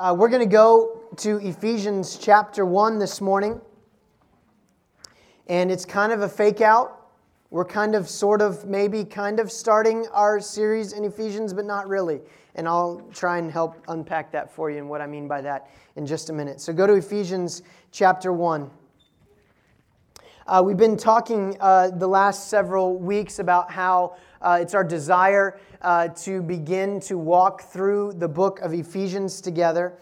Uh, we're going to go to Ephesians chapter 1 this morning. And it's kind of a fake out. We're kind of, sort of, maybe kind of starting our series in Ephesians, but not really. And I'll try and help unpack that for you and what I mean by that in just a minute. So go to Ephesians chapter 1. Uh, we've been talking uh, the last several weeks about how uh, it's our desire uh, to begin to walk through the book of Ephesians together.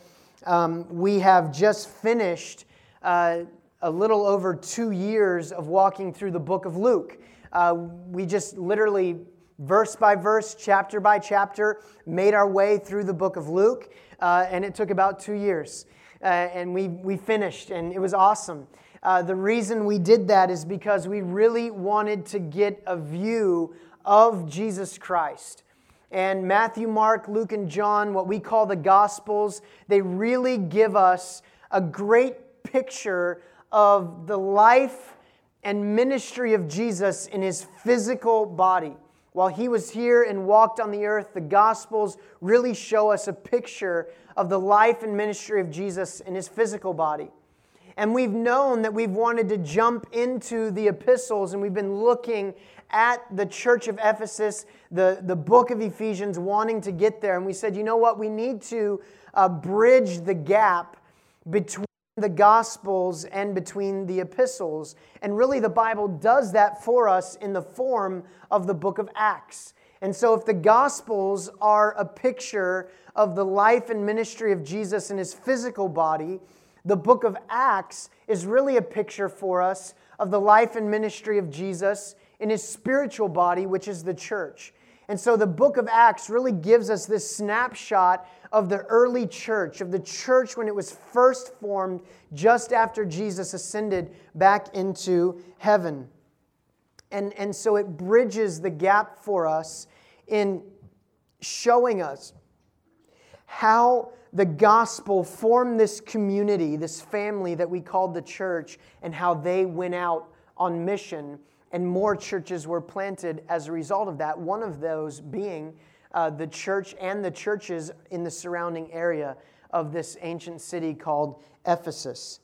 Um, we have just finished uh, a little over two years of walking through the book of Luke. Uh, we just literally, verse by verse, chapter by chapter, made our way through the book of Luke, uh, and it took about two years. Uh, and we, we finished, and it was awesome. The reason we did that is because we really wanted to get a view of Jesus Christ. And Matthew, Mark, Luke, and John, what we call the Gospels, they really give us a great picture of the life and ministry of Jesus in his physical body. While he was here and walked on the earth, the Gospels really show us a picture of the life and ministry of Jesus in his physical body. And we've known that we've wanted to jump into the epistles and we've been looking at the church of Ephesus, the, the book of Ephesians, wanting to get there. And we said, you know what? We need to uh, bridge the gap between the Gospels and between the epistles. And really, the Bible does that for us in the form of the book of Acts. And so, if the Gospels are a picture of the life and ministry of Jesus in his physical body, the book of Acts is really a picture for us of the life and ministry of Jesus in his spiritual body, which is the church. And so the book of Acts really gives us this snapshot of the early church, of the church when it was first formed just after Jesus ascended back into heaven. And, and so it bridges the gap for us in showing us how the gospel formed this community, this family that we called the church, and how they went out on mission and more churches were planted as a result of that. One of those being uh, the church and the churches in the surrounding area of this ancient city called Ephesus.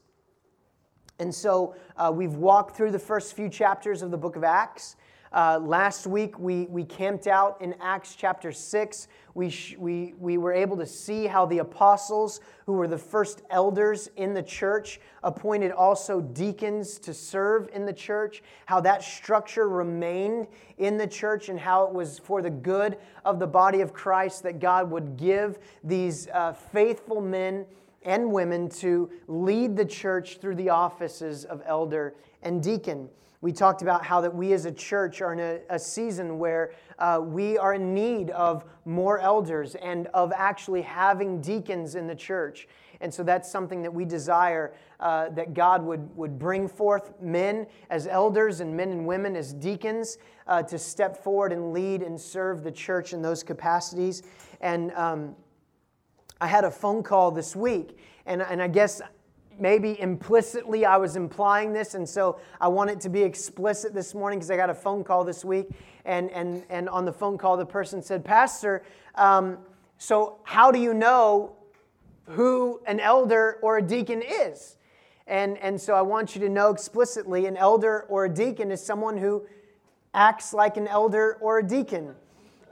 And so uh, we've walked through the first few chapters of the book of Acts. Uh, last week, we, we camped out in Acts chapter 6. We, sh- we, we were able to see how the apostles, who were the first elders in the church, appointed also deacons to serve in the church, how that structure remained in the church, and how it was for the good of the body of Christ that God would give these uh, faithful men and women to lead the church through the offices of elder and deacon. We talked about how that we as a church are in a, a season where uh, we are in need of more elders and of actually having deacons in the church. And so that's something that we desire uh, that God would, would bring forth men as elders and men and women as deacons uh, to step forward and lead and serve the church in those capacities. And um, I had a phone call this week, and, and I guess maybe implicitly I was implying this, and so I want it to be explicit this morning because I got a phone call this week, and, and, and on the phone call, the person said, Pastor, um, so how do you know who an elder or a deacon is? And, and so I want you to know explicitly an elder or a deacon is someone who acts like an elder or a deacon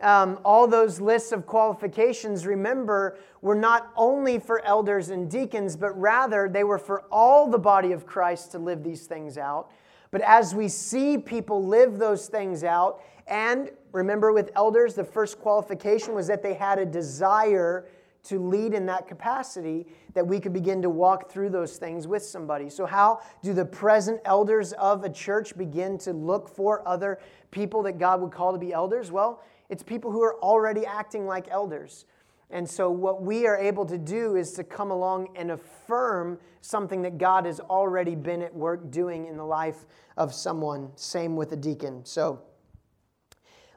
um, all those lists of qualifications, remember, were not only for elders and deacons, but rather they were for all the body of Christ to live these things out. But as we see people live those things out, and remember with elders, the first qualification was that they had a desire to lead in that capacity, that we could begin to walk through those things with somebody. So, how do the present elders of a church begin to look for other people that God would call to be elders? Well, it's people who are already acting like elders. And so, what we are able to do is to come along and affirm something that God has already been at work doing in the life of someone. Same with a deacon. So,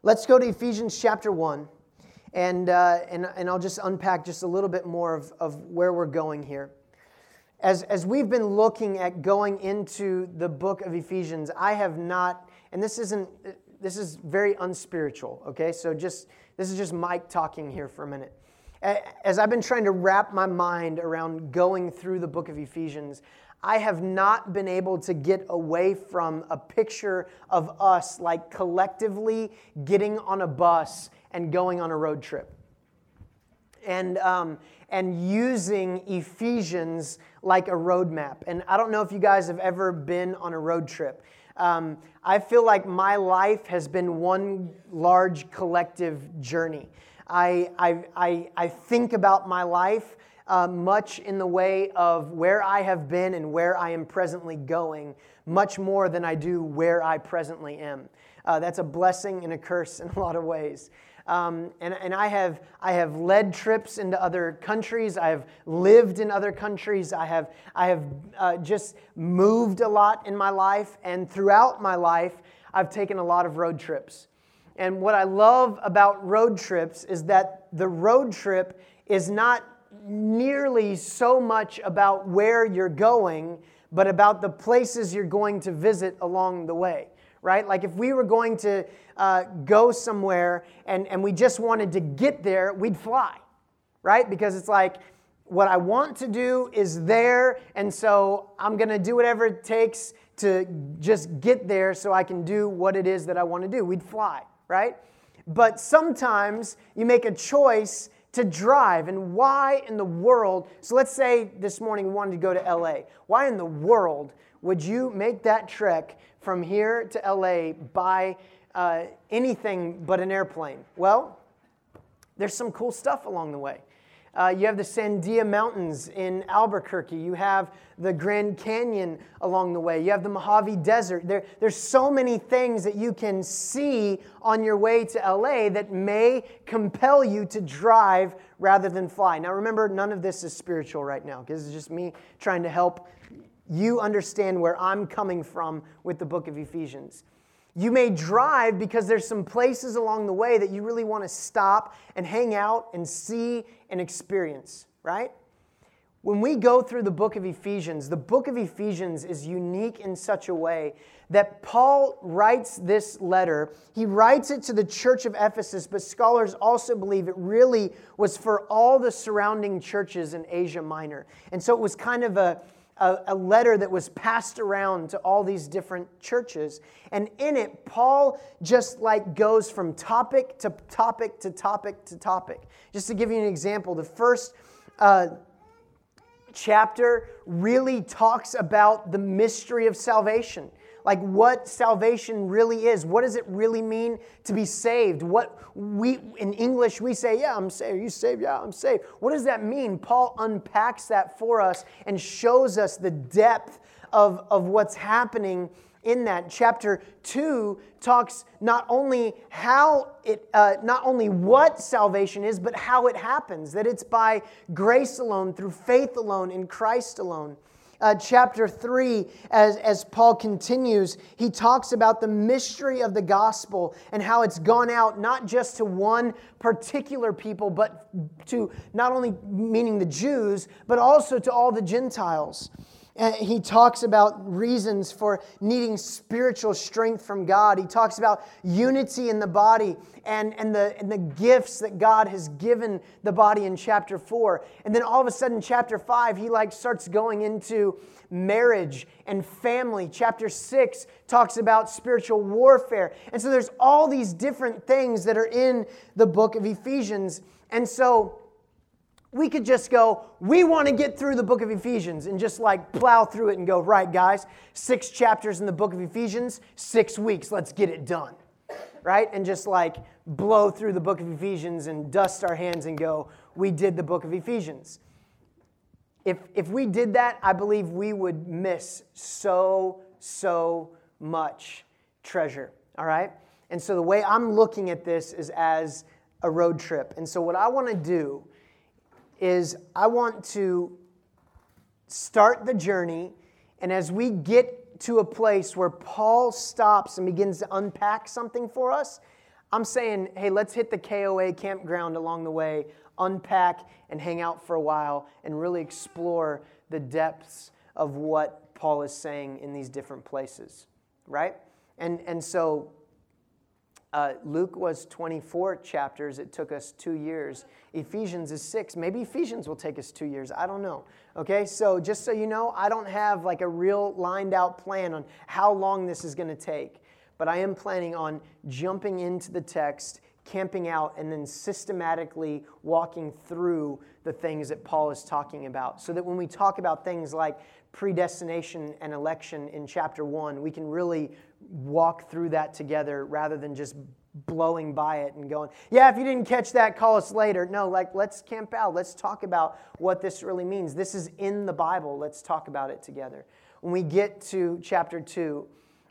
let's go to Ephesians chapter 1, and, uh, and, and I'll just unpack just a little bit more of, of where we're going here. As, as we've been looking at going into the book of Ephesians, I have not, and this isn't this is very unspiritual, okay? So just this is just Mike talking here for a minute. as I've been trying to wrap my mind around going through the book of Ephesians, I have not been able to get away from a picture of us like collectively getting on a bus and going on a road trip. And, um, and using Ephesians like a roadmap. And I don't know if you guys have ever been on a road trip. Um, I feel like my life has been one large collective journey. I, I, I, I think about my life uh, much in the way of where I have been and where I am presently going, much more than I do where I presently am. Uh, that's a blessing and a curse in a lot of ways. Um, and, and I, have, I have led trips into other countries. I have lived in other countries. I have, I have uh, just moved a lot in my life. And throughout my life, I've taken a lot of road trips. And what I love about road trips is that the road trip is not nearly so much about where you're going, but about the places you're going to visit along the way, right? Like if we were going to uh, go somewhere and, and we just wanted to get there, we'd fly, right? Because it's like, what I want to do is there, and so I'm to do whatever it takes to just get there so I can do what it is that I want to do. We'd fly, right? But sometimes you make a choice to drive. And why in the world? So let's say this morning we wanted to go to LA. Why in the world would you make that trek from here to LA by uh, anything but an airplane? Well, there's some cool stuff along the way. Uh, you have the Sandia Mountains in Albuquerque. You have the Grand Canyon along the way. You have the Mojave Desert. There, there's so many things that you can see on your way to LA that may compel you to drive rather than fly. Now, remember, none of this is spiritual right now because it's just me trying to help you understand where I'm coming from with the book of Ephesians. You may drive because there's some places along the way that you really want to stop and hang out and see and experience, right? When we go through the book of Ephesians, the book of Ephesians is unique in such a way that Paul writes this letter. He writes it to the church of Ephesus, but scholars also believe it really was for all the surrounding churches in Asia Minor. And so it was kind of a, a, a, letter that was passed around to all these different churches. And in it, Paul just like goes from topic to topic to topic to topic. Just to give you an example, the first uh, chapter really talks about the mystery of salvation like what salvation really is. What does it really mean to be saved? What we in English we say, yeah, I'm saved. You saved? Yeah, I'm saved. What does that mean? Paul unpacks that for us and shows us the depth of, of what's happening in that chapter 2 talks not only how it uh, not only what salvation is but how it happens that it's by grace alone through faith alone in christ alone uh, chapter 3, as, as Paul continues, he talks about the mystery of the gospel and how it's gone out not just to one particular people, but to not only meaning the Jews, but also to all the Gentiles. Uh, he talks about reasons for needing spiritual strength from God. He talks about unity in the body and, and, the, and the gifts that God has given the body in chapter 4. And then all of a sudden, chapter 5, he like starts going into marriage and family. Chapter 6 talks about spiritual warfare. And so there's all these different things that are in the book of Ephesians. And so we could just go, we want to get through the book of Ephesians and just like plow through it and go, right, guys, six chapters in the book of Ephesians, six weeks, let's get it done, right? And just like blow through the book of Ephesians and dust our hands and go, we did the book of Ephesians. If, if we did that, I believe we would miss so, so much treasure, all right? And so the way I'm looking at this is as a road trip. And so what I want to do is I want to start the journey, and as we get to a place where Paul stops and begins to unpack something for us, I'm saying, hey, let's hit the KOA campground along the way, unpack and hang out for a while, and really explore the depths of what Paul is saying in these different places, right? And, and so Uh, Luke was 24 chapters. It took us two years. Ephesians is six. Maybe Ephesians will take us two years. I don't know. Okay, so just so you know, I don't have like a real lined out plan on how long this is going to take. But I am planning on jumping into the text, camping out, and then systematically walking through the things that Paul is talking about. So that when we talk about things like predestination and election in chapter one, we can really walk through that together rather than just blowing by it and going, yeah, if you didn't catch that, call us later. No, like, let's camp out. Let's talk about what this really means. This is in the Bible. Let's talk about it together. When we get to chapter 2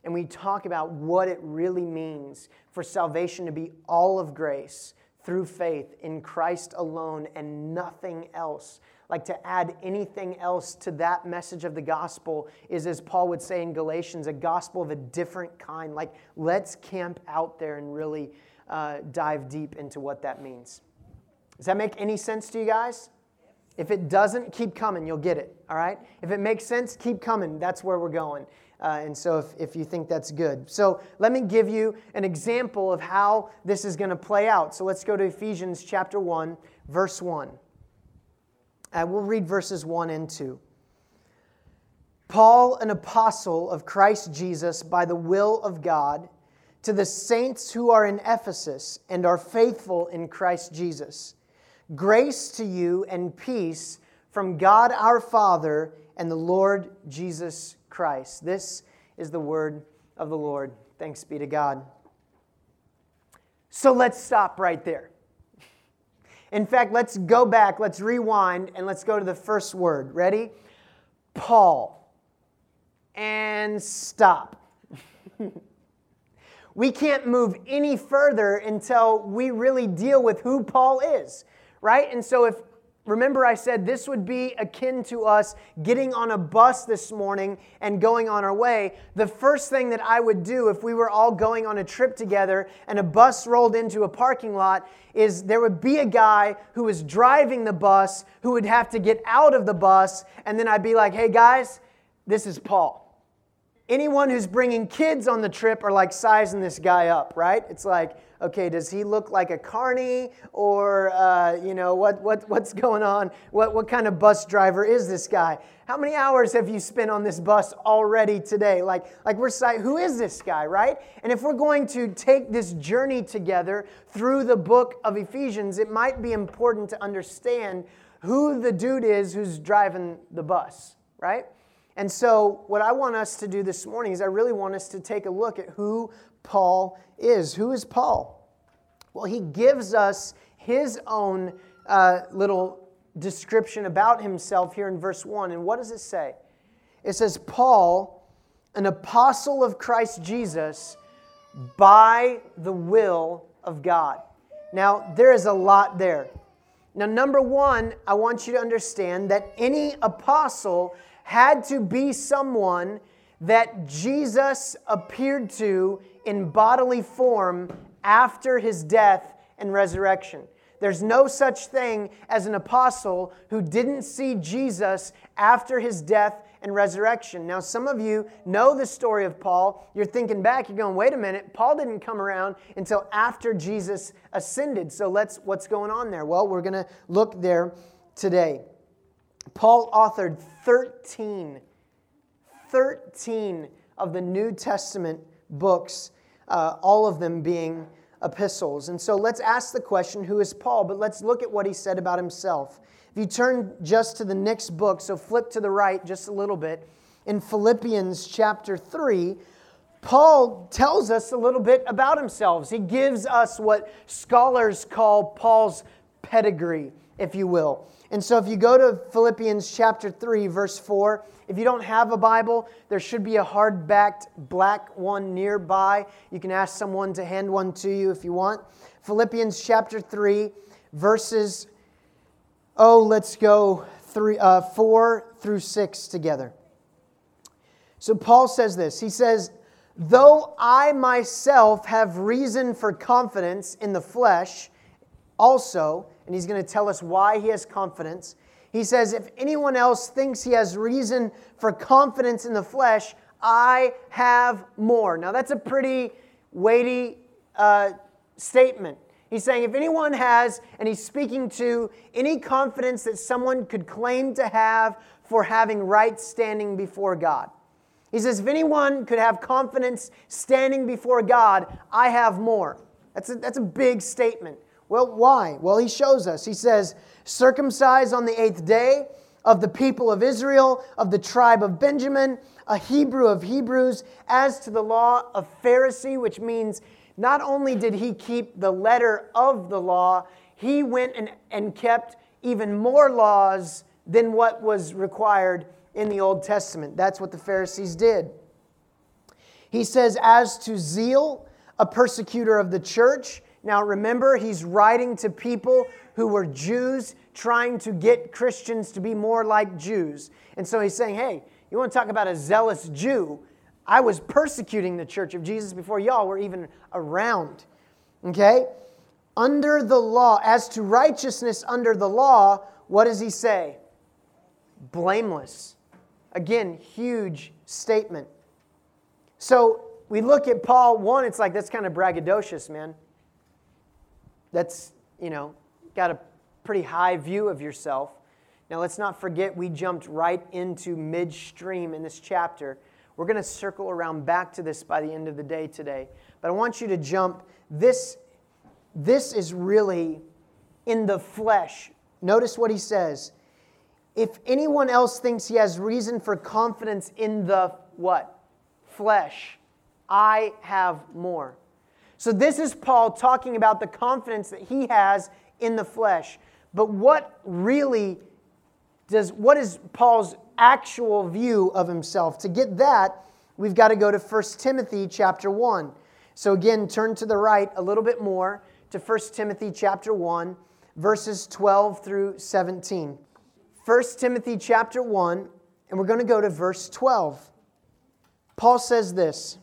and we talk about what it really means for salvation to be all of grace through faith in Christ alone and nothing else, like to add anything else to that message of the gospel is, as Paul would say in Galatians, a gospel of a different kind. Like, let's camp out there and really uh, dive deep into what that means. Does that make any sense to you guys? If it doesn't, keep coming. You'll get it. All right? If it makes sense, keep coming. That's where we're going. Uh, and so, if, if you think that's good. So, let me give you an example of how this is going to play out. So, let's go to Ephesians chapter 1, verse 1. Uh, we'll read verses 1 and 2. Paul, an apostle of Christ Jesus by the will of God, to the saints who are in Ephesus and are faithful in Christ Jesus. Grace to you and peace from God our Father and the Lord Jesus Christ. This is the word of the Lord. Thanks be to God. So let's stop right there. In fact, let's go back, let's rewind, and let's go to the first word. Ready? Paul. And stop. we can't move any further until we really deal with who Paul is, right? And so if Remember, I said this would be akin to us getting on a bus this morning and going on our way. The first thing that I would do if we were all going on a trip together and a bus rolled into a parking lot is there would be a guy who was driving the bus who would have to get out of the bus, and then I'd be like, hey guys, this is Paul. Anyone who's bringing kids on the trip are like sizing this guy up, right? It's like, okay, does he look like a carny or, uh, you know, what, what, what's going on? What, what kind of bus driver is this guy? How many hours have you spent on this bus already today? Like, like we're saying, who is this guy, right? And if we're going to take this journey together through the book of Ephesians, it might be important to understand who the dude is who's driving the bus, right? And so, what I want us to do this morning is I really want us to take a look at who Paul is. Who is Paul? Well, he gives us his own uh, little description about himself here in verse 1. And what does it say? It says, Paul, an apostle of Christ Jesus, by the will of God. Now, there is a lot there. Now, number one, I want you to understand that any apostle had to be someone that Jesus appeared to in bodily form after his death and resurrection. There's no such thing as an apostle who didn't see Jesus after his death and resurrection. Now, some of you know the story of Paul. You're thinking back, you're going, wait a minute, Paul didn't come around until after Jesus ascended. So let's what's going on there? Well, we're gonna look there today. Paul authored 13 13 of the New Testament books, uh, all of them being epistles. And so let's ask the question who is Paul? But let's look at what he said about himself. If you turn just to the next book, so flip to the right just a little bit, in Philippians chapter 3, Paul tells us a little bit about himself. He gives us what scholars call Paul's pedigree, if you will. And so if you go to Philippians chapter 3, verse 4, if you don't have a Bible, there should be a hard backed black one nearby. You can ask someone to hand one to you if you want. Philippians chapter 3, verses, oh, let's go three, uh, 4 through 6 together. So Paul says this He says, Though I myself have reason for confidence in the flesh, also, and he's going to tell us why he has confidence. He says, If anyone else thinks he has reason for confidence in the flesh, I have more. Now, that's a pretty weighty uh, statement. He's saying if anyone has, and he's speaking to any confidence that someone could claim to have for having right standing before God. He says, if anyone could have confidence standing before God, I have more. That's a, that's a big statement. Well, why? Well, he shows us. He says, circumcised on the eighth day of the people of Israel, of the tribe of Benjamin, a Hebrew of Hebrews, as to the law of Pharisee, which means not only did he keep the letter of the law, he went and, and kept even more laws than what was required in the Old Testament. That's what the Pharisees did. He says, As to zeal, a persecutor of the church. Now remember, he's writing to people who were Jews trying to get Christians to be more like Jews. And so he's saying, Hey, you want to talk about a zealous Jew? I was persecuting the church of Jesus before y'all were even around. Okay? Under the law, as to righteousness under the law, what does he say? Blameless. Again, huge statement. So we look at Paul, one, it's like that's kind of braggadocious, man. That's, you know, got a pretty high view of yourself. Now, let's not forget we jumped right into midstream in this chapter we're going to circle around back to this by the end of the day today. But I want you to jump. This, this is really in the flesh. Notice what he says. If anyone else thinks he has reason for confidence in the what? Flesh. I have more. So this is Paul talking about the confidence that he has in the flesh. But what really does what is Paul's actual view of himself. To get that, we've got to go to 1 Timothy chapter 1. So again, turn to the right a little bit more to 1 Timothy chapter 1, verses 12 through 17. 1 Timothy chapter 1, and we're going to go to verse 12. Paul says this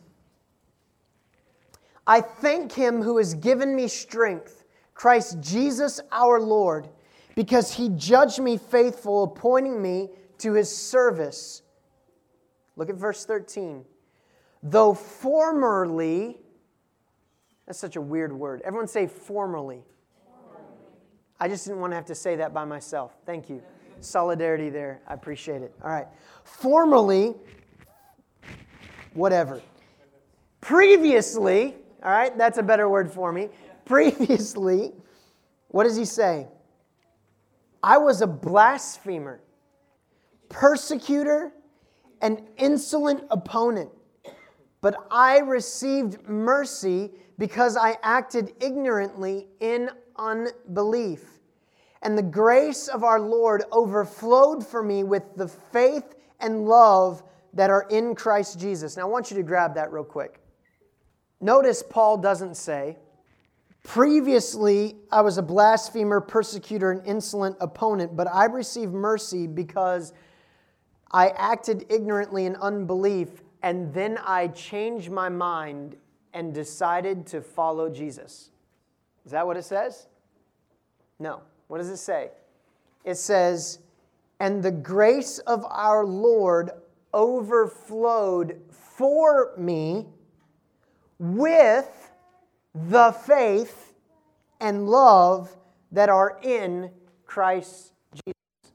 I thank him who has given me strength, Christ Jesus our Lord, because he judged me faithful, appointing me to his service. Look at verse 13. Though formerly, that's such a weird word. Everyone say formerly. I just didn't want to have to say that by myself. Thank you. Solidarity there. I appreciate it. All right. Formerly, whatever. Previously, all right, that's a better word for me. Previously, what does he say? I was a blasphemer persecutor, and insolent opponent. But I received mercy because I acted ignorantly in unbelief. And the grace of our Lord overflowed for me with the faith and love that are in Christ Jesus. Now, I want you to grab that real quick. Notice Paul doesn't say, Previously, I was a blasphemer, persecutor, and insolent opponent, but I received mercy because I acted ignorantly in unbelief, and then I changed my mind and decided to follow Jesus. Is that what it says? No. What does it say? It says, And the grace of our Lord overflowed for me with the faith and love that are in Christ Jesus.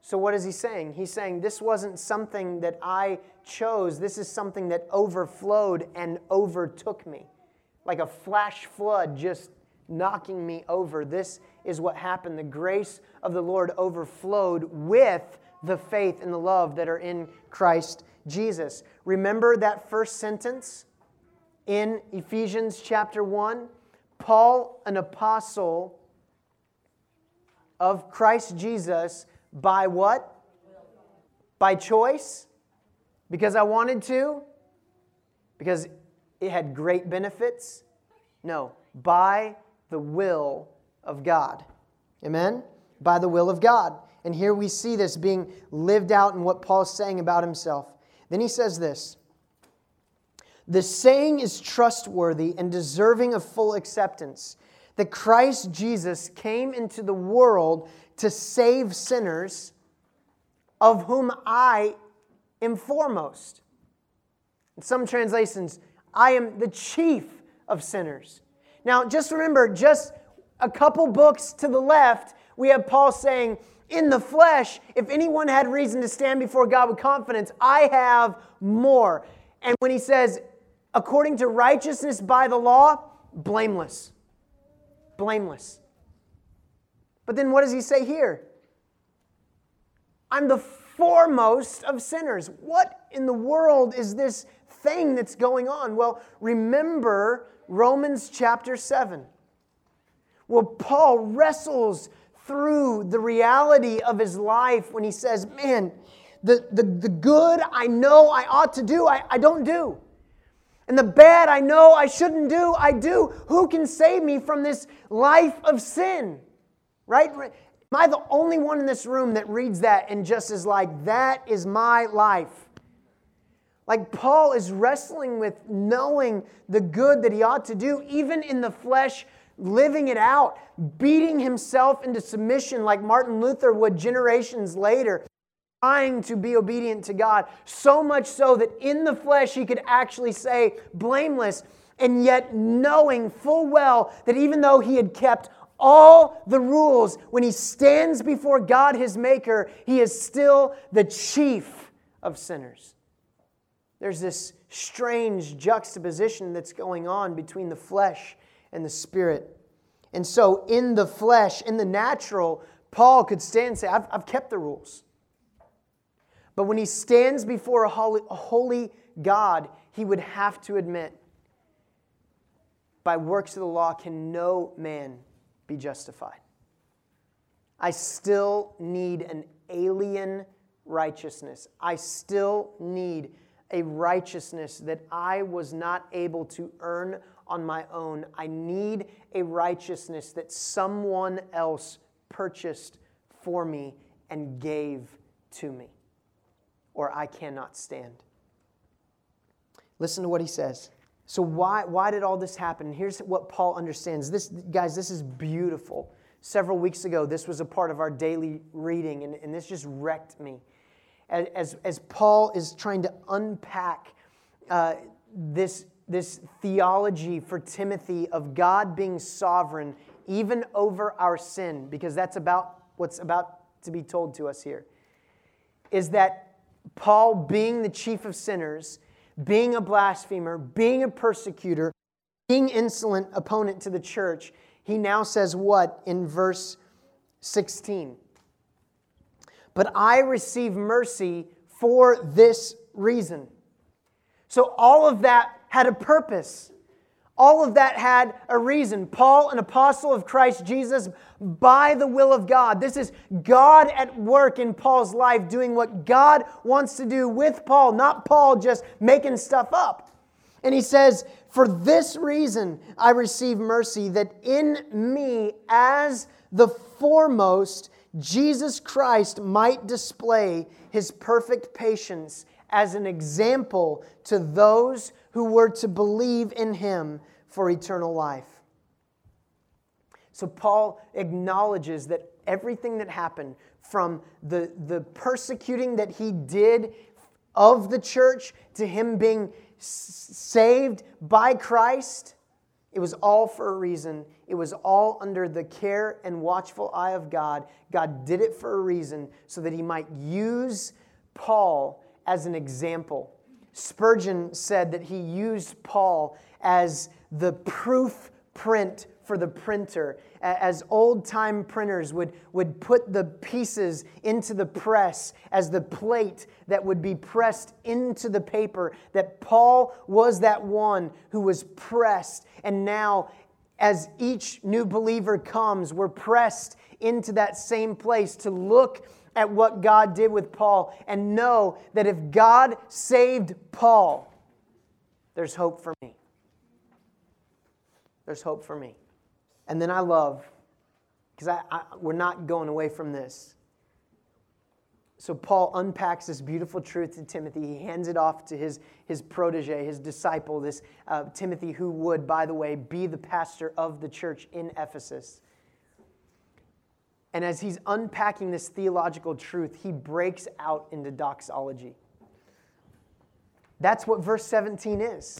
so, what is he saying? He's saying this wasn't something that I chose, this is something that overflowed and overtook me. Like a flash flood just knocking me over. This is what happened. The grace of the Lord overflowed with the faith and the love that are in Christ Jesus. Remember that first sentence in Ephesians chapter 1? Paul, an apostle of Christ Jesus, by what? By choice? Because I wanted to? Because it had great benefits? No, by the will of God. Amen? By the will of God. And here we see this being lived out in what Paul's saying about himself. Then he says this The saying is trustworthy and deserving of full acceptance that Christ Jesus came into the world to save sinners, of whom I am foremost. In some translations, I am the chief of sinners. Now, just remember, just a couple books to the left, we have Paul saying, in the flesh, if anyone had reason to stand before God with confidence, I have more. And when he says, according to righteousness by the law, blameless. Blameless. But then what does he say here? I'm the foremost of sinners. What in the world is this thing that's going on? Well, remember Romans chapter 7. Well, Paul wrestles through the reality of his life when he says, Man, the, the, the good I know I ought to do, I, I don't do. And the bad I know I shouldn't do, I do. Who can save me from this life of sin? Right? Am I the only one in this room that reads that and just is like, that is my life? Like Paul is wrestling with knowing the good that he ought to do, even in the flesh, living it out, beating himself into submission like Martin Luther would generations later, trying to be obedient to God. So much so that in the flesh he could actually say, blameless, and yet knowing full well that even though he had kept all the rules, when he stands before God his Maker, he is still the chief of sinners. There's this strange juxtaposition that's going on between the flesh and the spirit. And so, in the flesh, in the natural, Paul could stand and say, I've, I've kept the rules. But when he stands before a holy, God, he would have to admit, by works of the law can no man be justified. I still need an alien righteousness. I still need a righteousness that I was not able to earn on my own. I need a righteousness that someone else purchased for me and gave to me, or I cannot stand. Listen to what he says. So, why, why did all this happen? Here's what Paul understands. This, guys, this is beautiful. Several weeks ago, this was a part of our daily reading, and, and this just wrecked me. As, as Paul is trying to unpack uh, this this theology for Timothy of God being sovereign even over our sin, because that's about what's about to be told to us here, is that Paul, being the chief of sinners, being a blasphemer, being a persecutor, being insolent opponent to the church, he now says what in verse 16? But I receive mercy for this reason. So all of that had a purpose. All of that had a reason. Paul, an apostle of Christ Jesus, by the will of God. This is God at work in Paul's life, doing what God wants to do with Paul, not Paul just making stuff up. And he says, For this reason I receive mercy, that in me, as the foremost, Jesus Christ might display his perfect patience as an example to those who were to believe in him for eternal life. So, Paul acknowledges that everything that happened from the, the persecuting that he did of the church to him being saved by Christ, it was all for a reason. It was all under the care and watchful eye of God. God did it for a reason so that he might use Paul as an example. Spurgeon said that he used Paul as the proof print for the printer. As old time printers would, would put the pieces into the press as the plate that would be pressed into the paper, that Paul was that one who was pressed. And now, as each new believer comes, we're pressed into that same place to look at what God did with Paul and know that if God saved Paul, there's hope for me. There's hope for me. And then I love, because we're not going away from this. So Paul unpacks this beautiful truth to Timothy. He hands it off to his, his protege, his disciple, this uh, Timothy, who would, by the way, be the pastor of the church in Ephesus. And as he's unpacking this theological truth, he breaks out into doxology. That's what verse 17 is.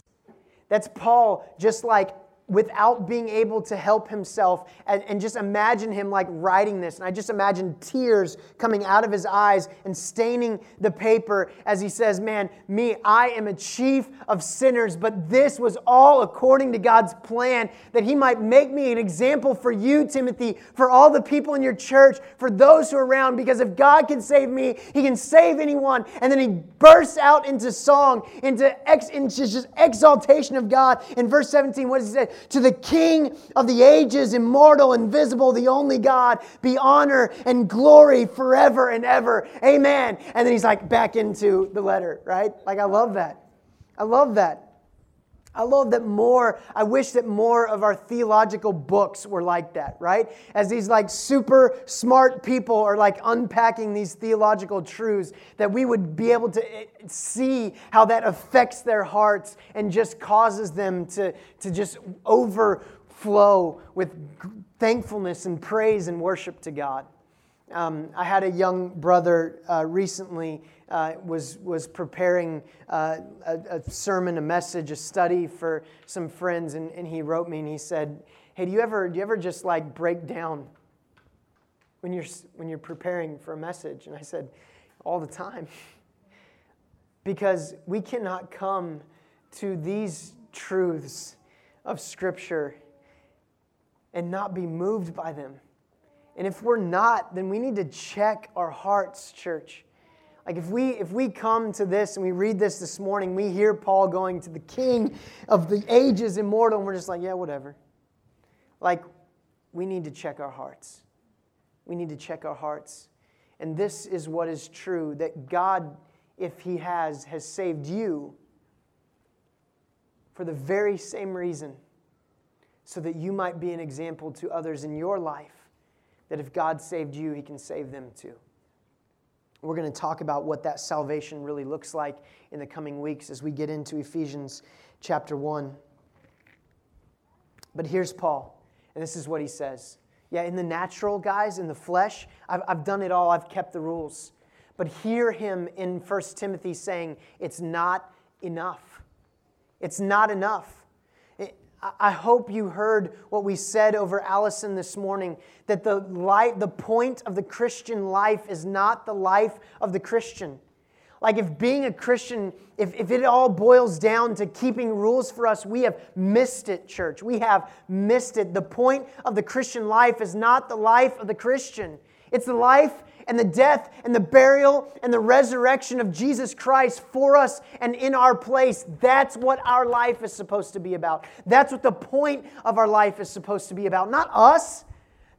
That's Paul just like without being able to help himself. And, and, just imagine him like writing this. And I just imagine tears coming out of his eyes and staining the paper as he says, Man, me, I am a chief of sinners, but this was all according to God's plan that he might make me an example for you, Timothy, for all the people in your church, for those who are around. Because if God can save me, he can save anyone. And then he bursts out into song, into, ex, into just exaltation of God. In verse 17, what does he say? To the King of the ages, immortal, invisible, the only God, be honor and glory forever and ever. Amen. And then he's like back into the letter, right? Like, I love that. I love that. I love that more, I wish that more of our theological books were like that, right? As these like super smart people are like unpacking these theological truths, that we would be able to eh, see how that affects their hearts and just causes them to, to just overflow with thankfulness and praise and worship to God. Um, I had a young brother uh, recently uh, was, was preparing uh, a, a, sermon, a message, a study for some friends, and, and he wrote me and he said, Hey, do you ever, do you ever just like break down when you're, when you're preparing for a message? And I said, All the time. because we cannot come to these truths of Scripture and not be moved by them. And if we're not, then we need to check our hearts, church. Like if we if we come to this and we read this this morning, we hear Paul going to the king of the ages immortal and we're just like, yeah, whatever. Like we need to check our hearts. We need to check our hearts. And this is what is true that God if he has has saved you for the very same reason so that you might be an example to others in your life that if God saved you, he can save them too. We're going to talk about what that salvation really looks like in the coming weeks as we get into Ephesians chapter 1. But here's Paul, and this is what he says. Yeah, in the natural, guys, in the flesh, I've, I've done it all, I've kept the rules. But hear him in 1 Timothy saying, it's not enough. It's not enough. I hope you heard what we said over Allison this morning that the, life, the point of the Christian life is not the life of the Christian. Like, if being a Christian, if, if it all boils down to keeping rules for us, we have missed it, church. We have missed it. The point of the Christian life is not the life of the Christian, it's the life and the death and the burial and the resurrection of Jesus Christ for us and in our place. That's what our life is supposed to be about. That's what the point of our life is supposed to be about. Not us.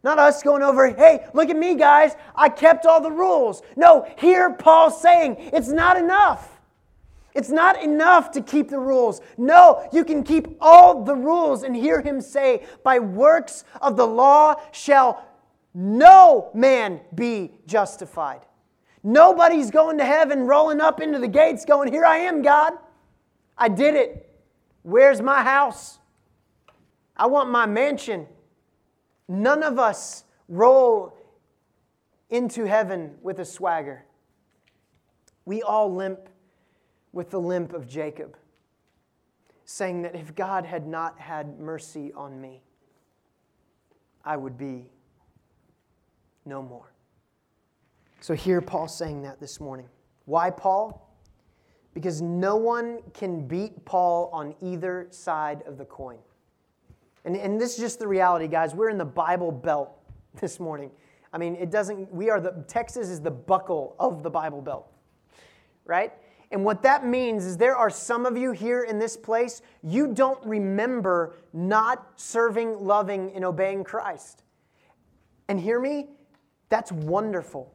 Not us going over, hey, look at me, guys. I kept all the rules. No, here Paul's saying it's not enough. It's not enough to keep the rules. No, you can keep all the rules and hear him say, by works of the law shall no man be justified. Nobody's going to heaven rolling up into the gates going, Here I am, God. I did it. Where's my house? I want my mansion. None of us roll into heaven with a swagger. We all limp with the limp of Jacob, saying that if God had not had mercy on me, I would be no more. So, here Paul saying that this morning. Why Paul? Because no one can beat Paul on either side of the coin. And, and this is just the reality, guys. We're in the Bible Belt this morning. I mean, it doesn't, we are the, Texas is the buckle of the Bible Belt, right? And what that means is there are some of you here in this place, you don't remember not serving, loving, and obeying Christ. And hear me, that's wonderful.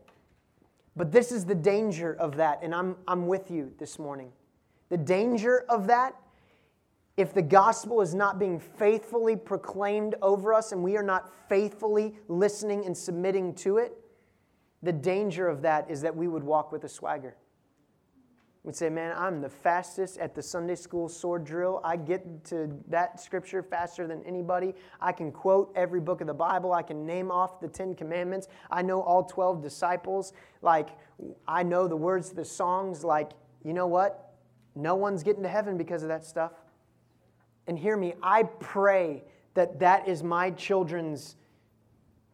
But this is the danger of that, and I'm, I'm with you this morning. The danger of that, if the gospel is not being faithfully proclaimed over us and we are not faithfully listening and submitting to it, the danger of that is that we would walk with a swagger would say, Man, I'm the fastest at the Sunday school sword drill. I get to that scripture faster than anybody. I can quote every book of the Bible. I can name off the Ten Commandments. I know all 12 disciples. Like, I know the words to the songs. Like, you know what? No one's getting to heaven because of that stuff. and hear me, I pray that that is my children's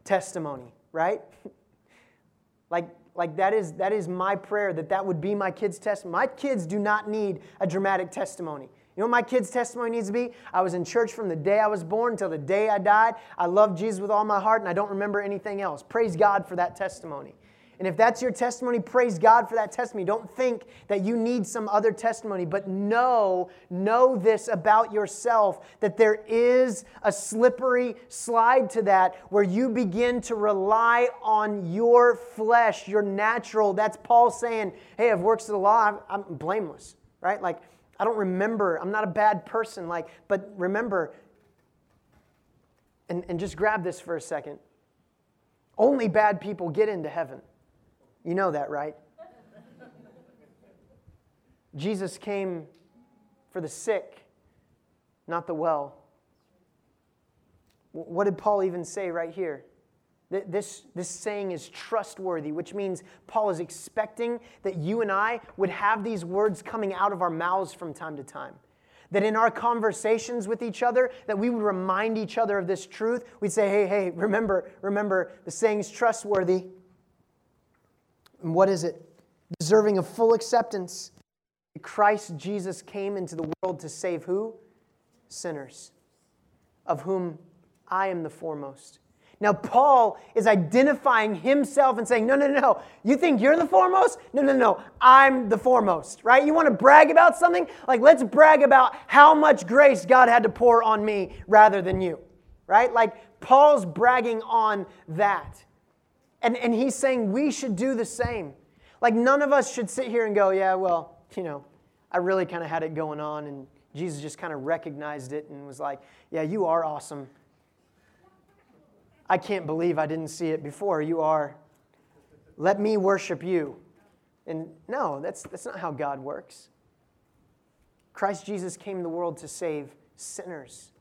testimony, right? like, like that is that is my prayer that that would be my kids' testimony. My kids do not need a dramatic testimony. You know what my kids' testimony needs to be? I was in church from the day I was born until the day I died. I love Jesus with all my heart and I don't remember anything else. Praise God for that testimony. And if that's your testimony, praise God for that testimony. Don't think that you need some other testimony, but know, know this about yourself that there is a slippery slide to that where you begin to rely on your flesh, your natural. That's Paul saying, hey, I've works of the law, I'm, I'm blameless, right? Like, I don't remember, I'm not a bad person, like, but remember, and, and just grab this for a second. Only bad people get into heaven. You know that, right? Jesus came for the sick, not the well. What did Paul even say right here? This, this saying is trustworthy, which means Paul is expecting that you and I would have these words coming out of our mouths from time to time. That in our conversations with each other, that we would remind each other of this truth. We'd say, hey, hey, remember, remember, the saying's trustworthy. And what is it? Deserving of full acceptance. Christ Jesus came into the world to save who? Sinners, of whom I am the foremost. Now, Paul is identifying himself and saying, No, no, no, you think you're the foremost? No, no, no, I'm the foremost, right? You want to brag about something? Like, let's brag about how much grace God had to pour on me rather than you, right? Like, Paul's bragging on that. And, and he's saying we should do the same. Like, none of us should sit here and go, yeah, well, you know, I really kind of had it going on, and Jesus just kind of recognized it and was like, yeah, you are awesome. I can't believe I didn't see it before. You are. Let me worship you. And no, that's, that's not how God works. Christ Jesus came the world to save sinners,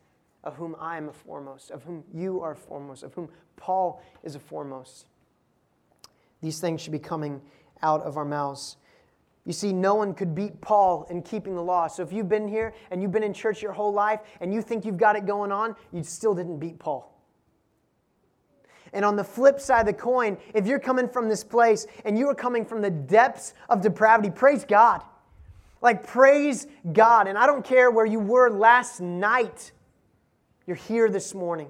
of whom I am a foremost, of whom you are foremost, of whom Paul is a foremost. These things should be coming out of our mouths. You see, no one could beat Paul in keeping the law. So if you've been here and you've been in church your whole life and you think you've got it going on, you still didn't beat Paul. And on the flip side of the coin, if you're coming from this place and you are coming from the depths of depravity, praise God. Like, praise God. And I don't care where you were last night, you're here this morning.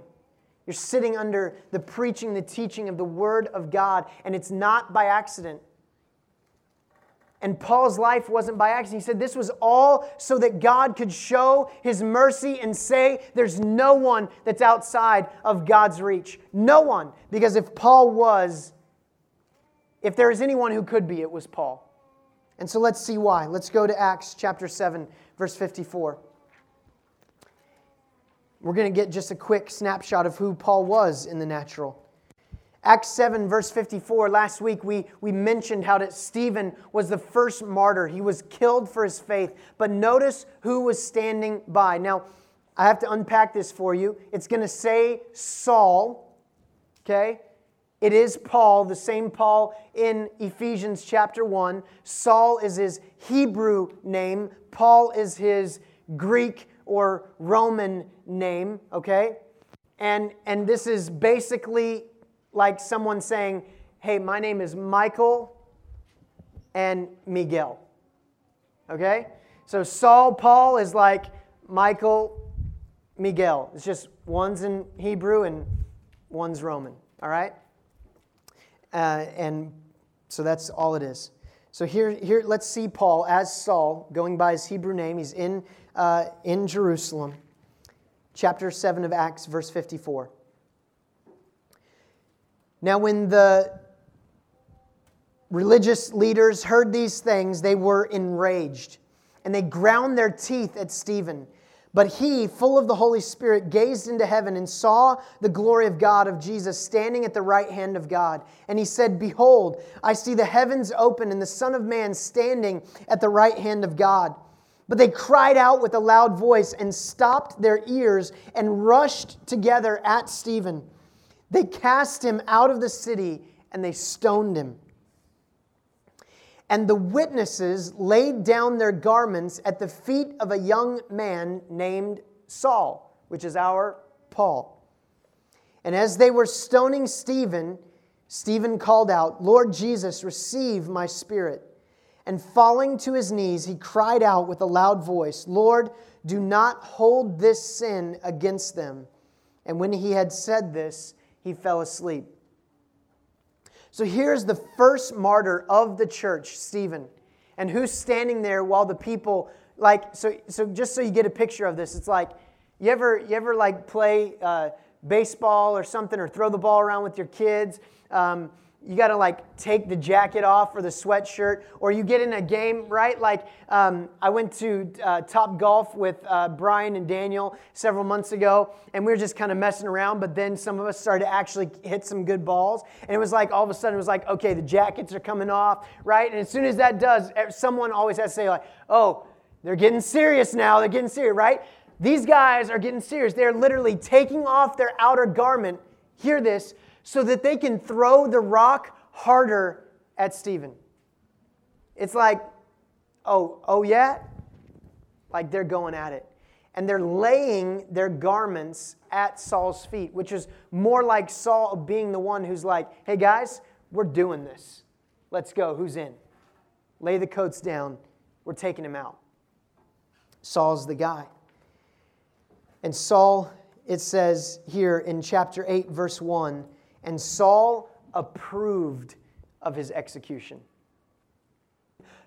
You're sitting under the preaching, the teaching of the Word of God, and it's not by accident. And Paul's life wasn't by accident. He said this was all so that God could show his mercy and say there's no one that's outside of God's reach. No one. Because if Paul was, if there is anyone who could be, it was Paul. And so let's see why. Let's go to Acts chapter 7, verse 54. We're going to get just a quick snapshot of who Paul was in the natural. Acts 7, verse 54, last week we, we mentioned how that Stephen was the first martyr. He was killed for his faith. But notice who was standing by. Now, I have to unpack this for you. It's going to say Saul, okay? It is Paul, the same Paul in Ephesians chapter 1. Saul is his Hebrew name, Paul is his Greek or Roman name, okay? And, and this is basically like someone saying, hey, my name is Michael and Miguel, okay? So Saul, Paul is like Michael, Miguel. It's just one's in Hebrew and one's Roman, all right? Uh, and so that's all it is. So here, here, let's see Paul as Saul, going by his Hebrew name. He's in uh, in Jerusalem. Chapter 7 of Acts, verse 54. Now, when the religious leaders heard these things, they were enraged, and they ground their teeth at Stephen. But he, full of the Holy Spirit, gazed into heaven and saw the glory of God, of Jesus, standing at the right hand of God. And he said, Behold, I see the heavens open and the Son of Man standing at the right hand of God. But they cried out with a loud voice and stopped their ears and rushed together at Stephen. They cast him out of the city and they stoned him. And the witnesses laid down their garments at the feet of a young man named Saul, which is our Paul. And as they were stoning Stephen, Stephen called out, Lord Jesus, receive my spirit. And falling to his knees, he cried out with a loud voice, Lord, do not hold this sin against them. And when he had said this, he fell asleep. So here's the first martyr of the church, Stephen. And who's standing there while the people, like, so, so just so you get a picture of this, it's like, you ever, you ever like play uh, baseball or something or throw the ball around with your kids? Um, you got to like take the jacket off or the sweatshirt, or you get in a game, right? Like um, I went to uh, Topgolf with uh, Brian and Daniel several months ago, and we were just kind of messing around. But then some of us started to actually hit some good balls, and it was like all of a sudden it was like, okay, the jackets are coming off, right? And as soon as that does, someone always has to say like, oh, they're getting serious now. They're getting serious, right? These guys are getting serious. They're literally taking off their outer garment. Hear this so that they can throw the rock harder at Stephen. It's like, oh, oh yeah? Like they're going at it. And they're laying their garments at Saul's feet, which is more like Saul being the one who's like, hey guys, we're doing this. Let's go. Who's in? Lay the coats down. We're taking him out. Saul's the guy. And Saul, it says here in chapter 8, verse 1, and Saul approved of his execution.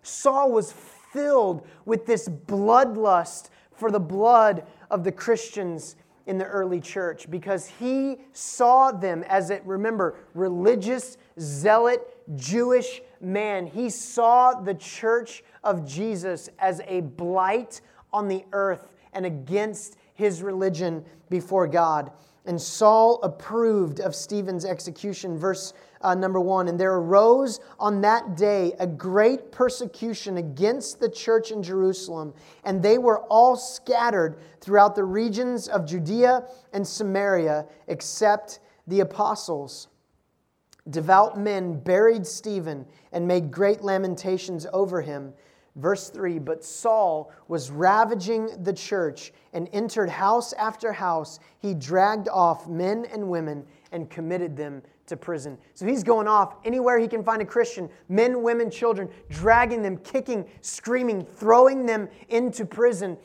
Saul was filled with this bloodlust for the blood of the Christians in the early church because he saw them as a, remember, religious, zealot, Jewish man. He saw the church of Jesus as a blight on the earth and against his religion before God. And Saul approved of Stephen's execution. Verse uh, number one. And there arose on that day a great persecution against the church in Jerusalem, and they were all scattered throughout the regions of Judea and Samaria, except the apostles. Devout men buried Stephen and made great lamentations over him. Verse 3 But Saul was ravaging the church and entered house after house. He dragged off men and women and committed them to prison. So he's going off anywhere he can find a Christian men, women, children, dragging them, kicking, screaming, throwing them into prison,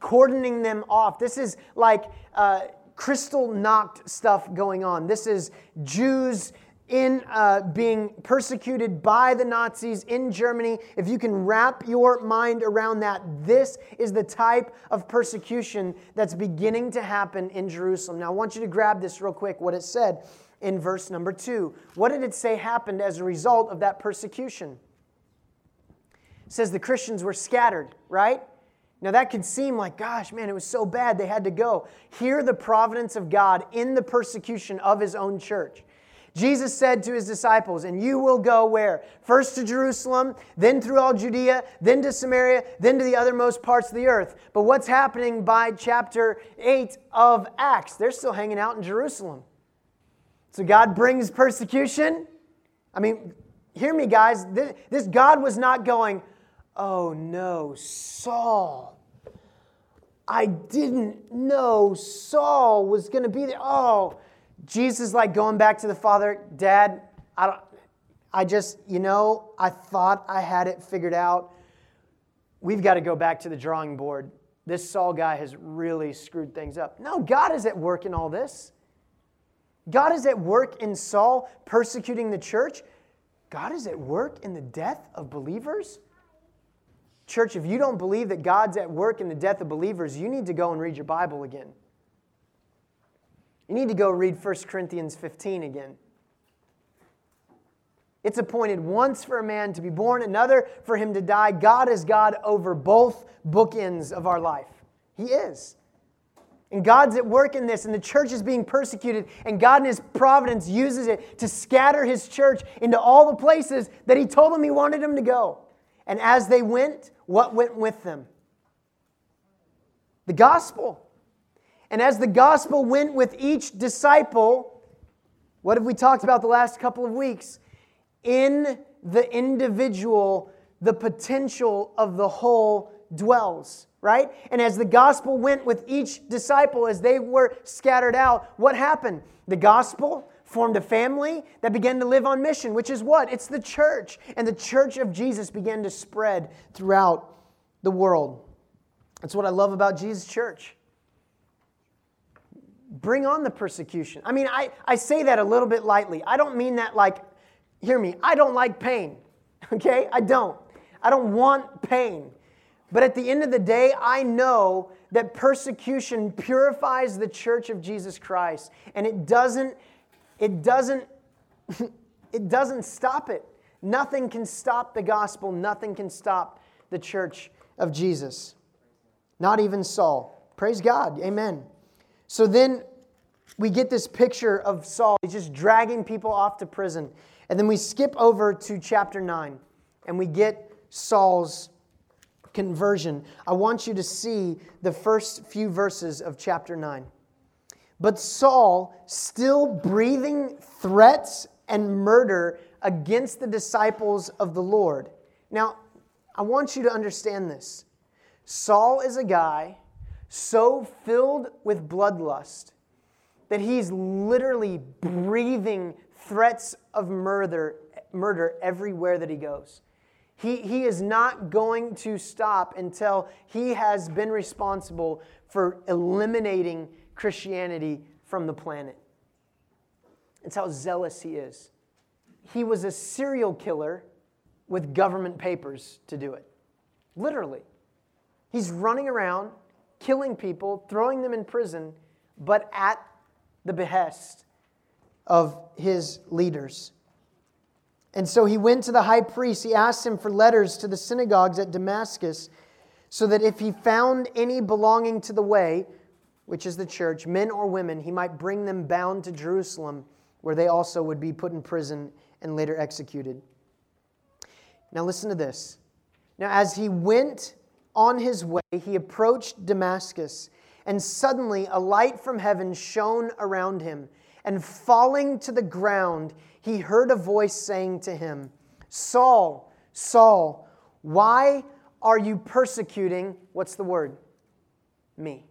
cordoning them off. This is like uh, Kristallnacht stuff going on. This is Jews in uh, being persecuted by the Nazis in Germany, if you can wrap your mind around that, this is the type of persecution that's beginning to happen in Jerusalem. Now, I want you to grab this real quick, what it said in verse number two. What did it say happened as a result of that persecution? It says the Christians were scattered, right? Now, that could seem like, gosh, man, it was so bad they had to go. Hear the providence of God in the persecution of his own church. Jesus said to his disciples, And you will go where? First to Jerusalem, then through all Judea, then to Samaria, then to the othermost parts of the earth. But what's happening by chapter 8 of Acts? They're still hanging out in Jerusalem. So God brings persecution. I mean, hear me, guys. This, this God was not going, Oh no, Saul. I didn't know Saul was going to be there. Oh, Jesus like going back to the Father, Dad, I don't I just, you know, I thought I had it figured out. We've got to go back to the drawing board. This Saul guy has really screwed things up. No, God is at work in all this. God is at work in Saul persecuting the church. God is at work in the death of believers. Church, if you don't believe that God's at work in the death of believers, you need to go and read your Bible again. You need to go read 1 Corinthians 15 again. It's appointed once for a man to be born, another for him to die. God is God over both bookends of our life. He is. And God's at work in this, and the church is being persecuted, and God in His providence uses it to scatter His church into all the places that He told them He wanted them to go. And as they went, what went with them? The gospel. And as the gospel went with each disciple, what have we talked about the last couple of weeks? In the individual, the potential of the whole dwells right? And as the gospel went with each disciple, as they were scattered out, what happened? The gospel formed a family that began to live on mission, which is what? It's the church. And the church of Jesus began to spread throughout the world. That's what I love about Jesus' church. Bring on the persecution. I mean, I, I say that a little bit lightly. I don't mean that like, hear me, I don't like pain, okay? I don't. I don't want pain. But at the end of the day, I know that persecution purifies the church of Jesus Christ and it doesn't it doesn't it doesn't stop it. Nothing can stop the gospel, nothing can stop the church of Jesus. Not even Saul. Praise God. Amen. So then we get this picture of Saul. He's just dragging people off to prison. And then we skip over to chapter 9 and we get Saul's conversion. I want you to see the first few verses of chapter 9. But Saul, still breathing threats and murder against the disciples of the Lord. Now, I want you to understand this. Saul is a guy so filled with bloodlust that he's literally breathing threats of murder, murder everywhere that he goes. He, he is not going to stop until he has been responsible for eliminating Christianity from the planet. It's how zealous he is. He was a serial killer with government papers to do it. Literally. He's running around, killing people, throwing them in prison, but at the behest of his leaders. And so he went to the high priest. He asked him for letters to the synagogues at Damascus, so that if he found any belonging to the way, which is the church, men or women, he might bring them bound to Jerusalem, where they also would be put in prison and later executed. Now, listen to this. Now, as he went on his way, he approached Damascus, and suddenly a light from heaven shone around him. And falling to the ground, he heard a voice saying to him, Saul, Saul, why are you persecuting? What's the word? Me.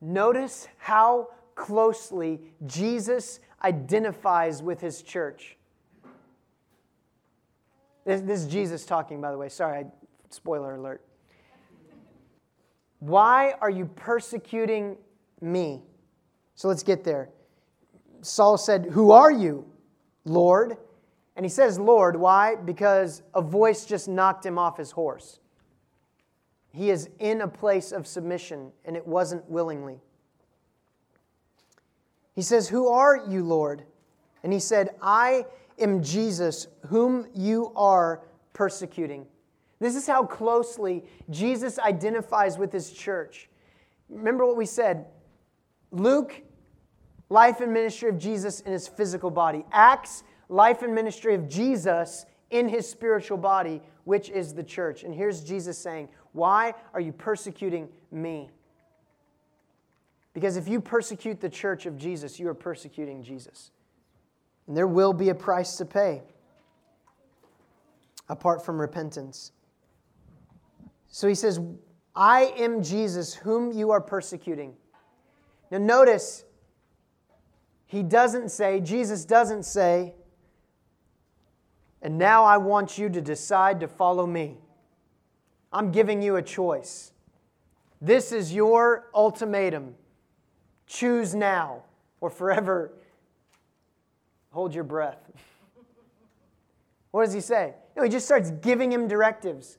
Notice how closely Jesus identifies with his church. This, this, is Jesus talking, by the way. Sorry, spoiler alert. Why are you persecuting me? So let's get there. Saul said, Who are you, Lord? And he says, Lord. Why? Because a voice just knocked him off his horse. He is in a place of submission, and it wasn't willingly. He says, Who are you, Lord? And he said, I am Jesus, whom you are persecuting. This is how closely Jesus identifies with his church. Remember what we said Luke, life and ministry of Jesus in his physical body. Acts, life and ministry of Jesus in his spiritual body, which is the church. And here's Jesus saying, why are you persecuting me? Because if you persecute the church of Jesus, you are persecuting Jesus. And there will be a price to pay apart from repentance. So he says, I am Jesus, whom you are persecuting. Now, notice, he doesn't say, Jesus doesn't say, and now I want you to decide to follow me. I'm giving you a choice. This is your ultimatum. Choose now or forever hold your breath. what does he say? No, he just starts giving him directives.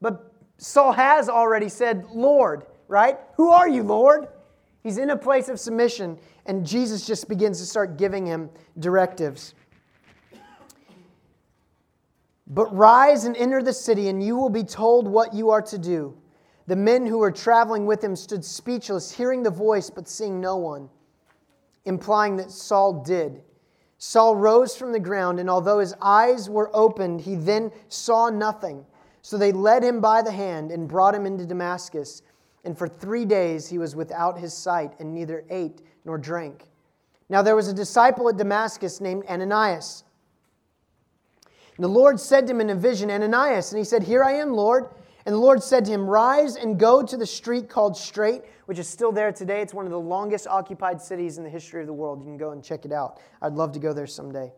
But Saul has already said, Lord, right? Who are you, Lord? He's in a place of submission, and Jesus just begins to start giving him directives. But rise and enter the city, and you will be told what you are to do. The men who were traveling with him stood speechless, hearing the voice but seeing no one, implying that Saul did. Saul rose from the ground, and although his eyes were opened, he then saw nothing. So they led him by the hand and brought him into Damascus. And for three days he was without his sight, and neither ate nor drank. Now there was a disciple at Damascus named Ananias. And the Lord said to him in a vision, Ananias, and he said, Here I am, Lord. And the Lord said to him, Rise and go to the street called Straight, which is still there today. It's one of the longest occupied cities in the history of the world. You can go and check it out. I'd love to go there someday.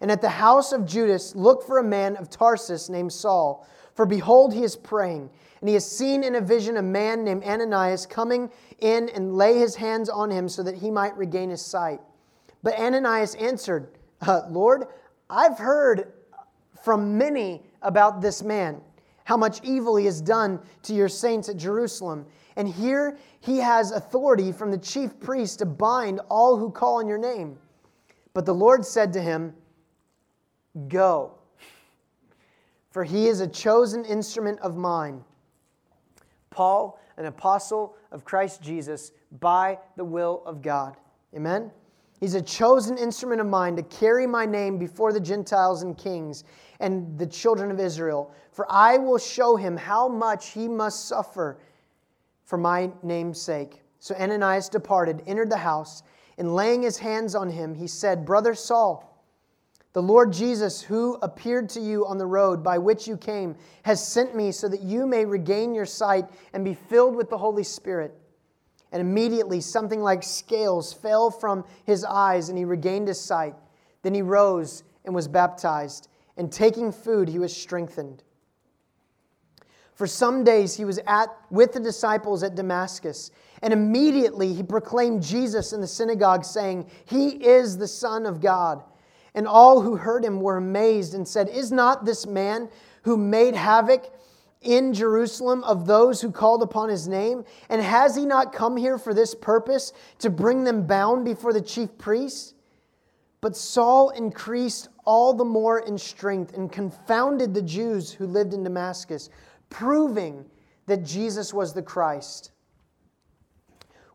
And at the house of Judas, look for a man of Tarsus named Saul. For behold, he is praying. And he has seen in a vision a man named Ananias coming in and lay his hands on him so that he might regain his sight. But Ananias answered, uh, Lord, I've heard from many about this man how much evil he has done to your saints at Jerusalem. And here he has authority from the chief priest to bind all who call on your name. But the Lord said to him, Go, for he is a chosen instrument of mine. Paul, an apostle of Christ Jesus, by the will of God. Amen? He's a chosen instrument of mine to carry my name before the Gentiles and kings and the children of Israel. For I will show him how much he must suffer for my name's sake. So Ananias departed, entered the house, and laying his hands on him, he said, Brother Saul, the Lord Jesus, who appeared to you on the road by which you came, has sent me so that you may regain your sight and be filled with the Holy Spirit. And immediately something like scales fell from his eyes, and he regained his sight. Then he rose and was baptized, and taking food, he was strengthened. For some days he was at, with the disciples at Damascus, and immediately he proclaimed Jesus in the synagogue, saying, He is the Son of God. And all who heard him were amazed and said, Is not this man who made havoc in Jerusalem of those who called upon his name? And has he not come here for this purpose, to bring them bound before the chief priests? But Saul increased all the more in strength and confounded the Jews who lived in Damascus, proving that Jesus was the Christ.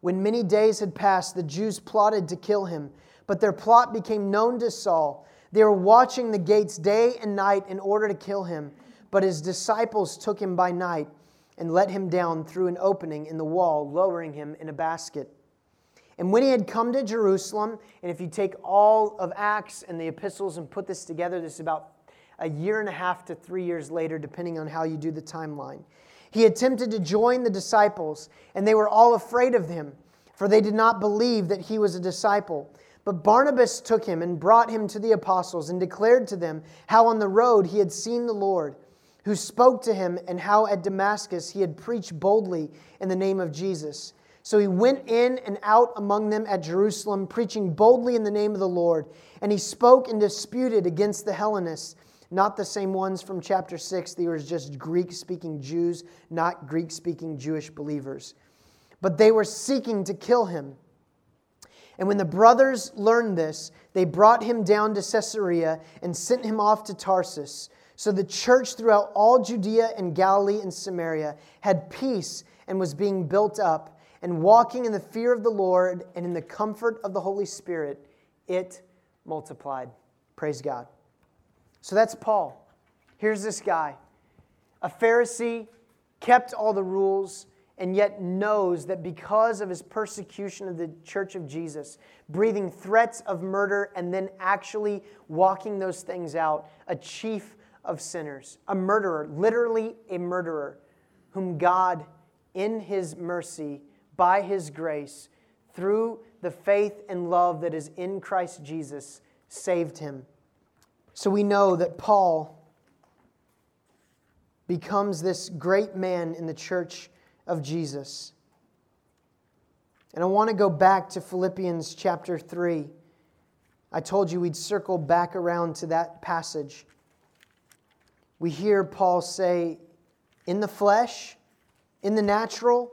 When many days had passed, the Jews plotted to kill him, but their plot became known to Saul. They were watching the gates day and night in order to kill him. But his disciples took him by night and let him down through an opening in the wall, lowering him in a basket. And when he had come to Jerusalem, and if you take all of Acts and the epistles and put this together, this is about a year and a half to three years later, depending on how you do the timeline. He attempted to join the disciples, and they were all afraid of him, for they did not believe that he was a disciple. But Barnabas took him and brought him to the apostles and declared to them how on the road he had seen the Lord who spoke to him, and how at Damascus he had preached boldly in the name of Jesus. So he went in and out among them at Jerusalem, preaching boldly in the name of the Lord. And he spoke and disputed against the Hellenists, not the same ones from chapter 6. They were just Greek speaking Jews, not Greek speaking Jewish believers. But they were seeking to kill him. And when the brothers learned this, they brought him down to Caesarea and sent him off to Tarsus. So the church throughout all Judea and Galilee and Samaria had peace and was being built up, and walking in the fear of the Lord and in the comfort of the Holy Spirit, it multiplied. Praise God. So that's Paul. Here's this guy, a Pharisee, kept all the rules, and yet knows that because of his persecution of the church of Jesus, breathing threats of murder and then actually walking those things out, a chief of sinners, a murderer, literally a murderer, whom God, in his mercy, by his grace, through the faith and love that is in Christ Jesus, saved him. So we know that Paul becomes this great man in the church of Jesus. And I want to go back to Philippians chapter 3. I told you we'd circle back around to that passage we hear Paul say, in the flesh, in the natural,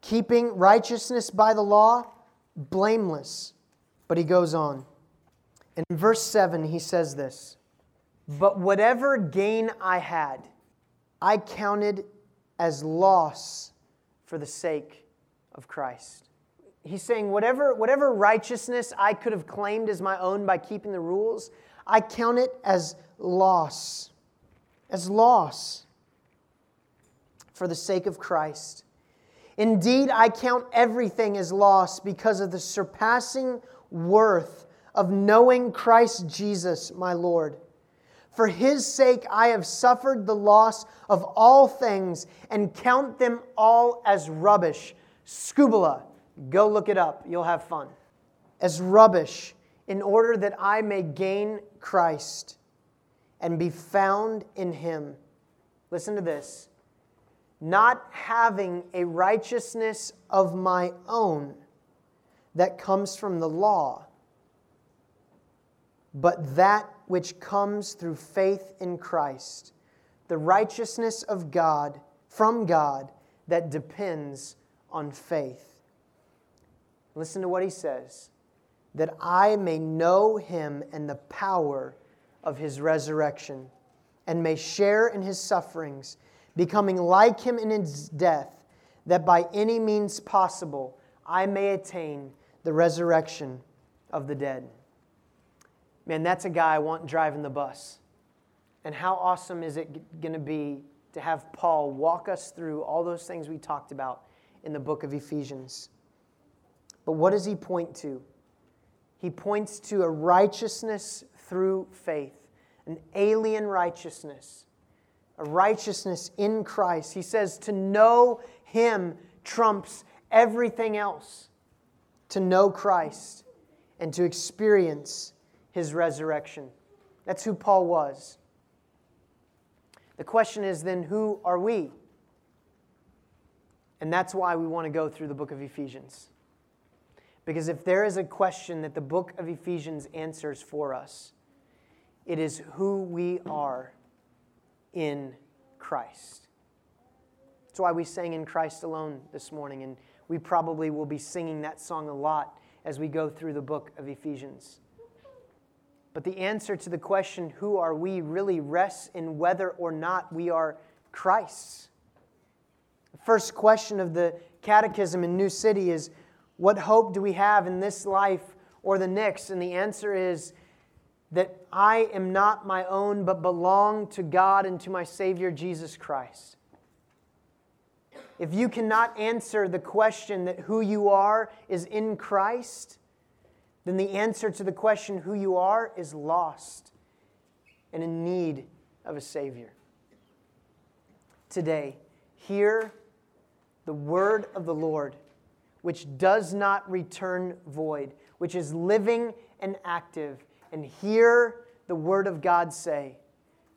keeping righteousness by the law, blameless. But he goes on. In verse 7, he says this But whatever gain I had, I counted as loss for the sake of Christ. He's saying, whatever, whatever righteousness I could have claimed as my own by keeping the rules, I count it as loss as loss for the sake of Christ. Indeed, I count everything as loss because of the surpassing worth of knowing Christ Jesus, my Lord. For his sake I have suffered the loss of all things and count them all as rubbish. Skubala, go look it up, you'll have fun. As rubbish, in order that I may gain Christ and be found in him. Listen to this not having a righteousness of my own that comes from the law, but that which comes through faith in Christ, the righteousness of God from God that depends on faith. Listen to what he says that I may know him and the power of his resurrection, and may share in his sufferings, becoming like him in his death, that by any means possible I may attain the resurrection of the dead. Man, that's a guy I want driving the bus. And how awesome is it going to be to have Paul walk us through all those things we talked about in the book of Ephesians? But what does he point to? He points to a righteousness through faith, an alien righteousness, a righteousness in Christ. He says to know him trumps everything else. To know Christ and to experience his resurrection. That's who Paul was. The question is then, who are we? And that's why we want to go through the book of Ephesians. Because if there is a question that the book of Ephesians answers for us, it is who we are in Christ. That's why we sang in Christ alone this morning, and we probably will be singing that song a lot as we go through the book of Ephesians. But the answer to the question, who are we, really rests in whether or not we are Christ's. The first question of the catechism in New City is what hope do we have in this life or the next? And the answer is that I am not my own, but belong to God and to my Savior, Jesus Christ. If you cannot answer the question that who you are is in Christ, then the answer to the question who you are is lost and in need of a Savior. Today, hear the word of the Lord which does not return void, which is living and active. And hear the word of God say,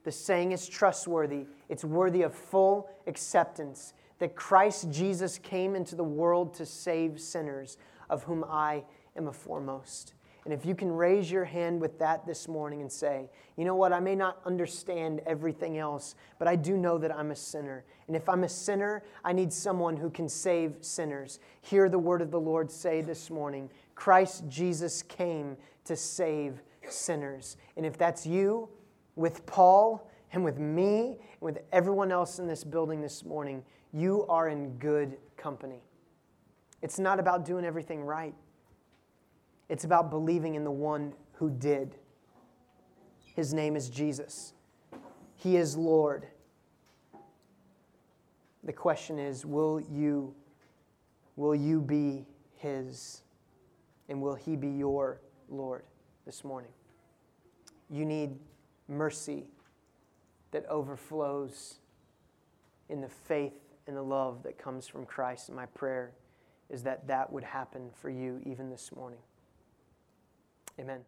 the saying is trustworthy, it's worthy of full acceptance that Christ Jesus came into the world to save sinners, of whom I am a foremost. And if you can raise your hand with that this morning and say, you know what, I may not understand everything else, but I do know that I'm a sinner. And if I'm a sinner, I need someone who can save sinners. Hear the word of the Lord say this morning Christ Jesus came to save sinners. And if that's you, with Paul and with me, and with everyone else in this building this morning, you are in good company. It's not about doing everything right. It's about believing in the one who did. His name is Jesus. He is Lord. The question is will you will you be his and will he be your Lord this morning? You need mercy that overflows in the faith and the love that comes from Christ. And my prayer is that that would happen for you even this morning. Amen.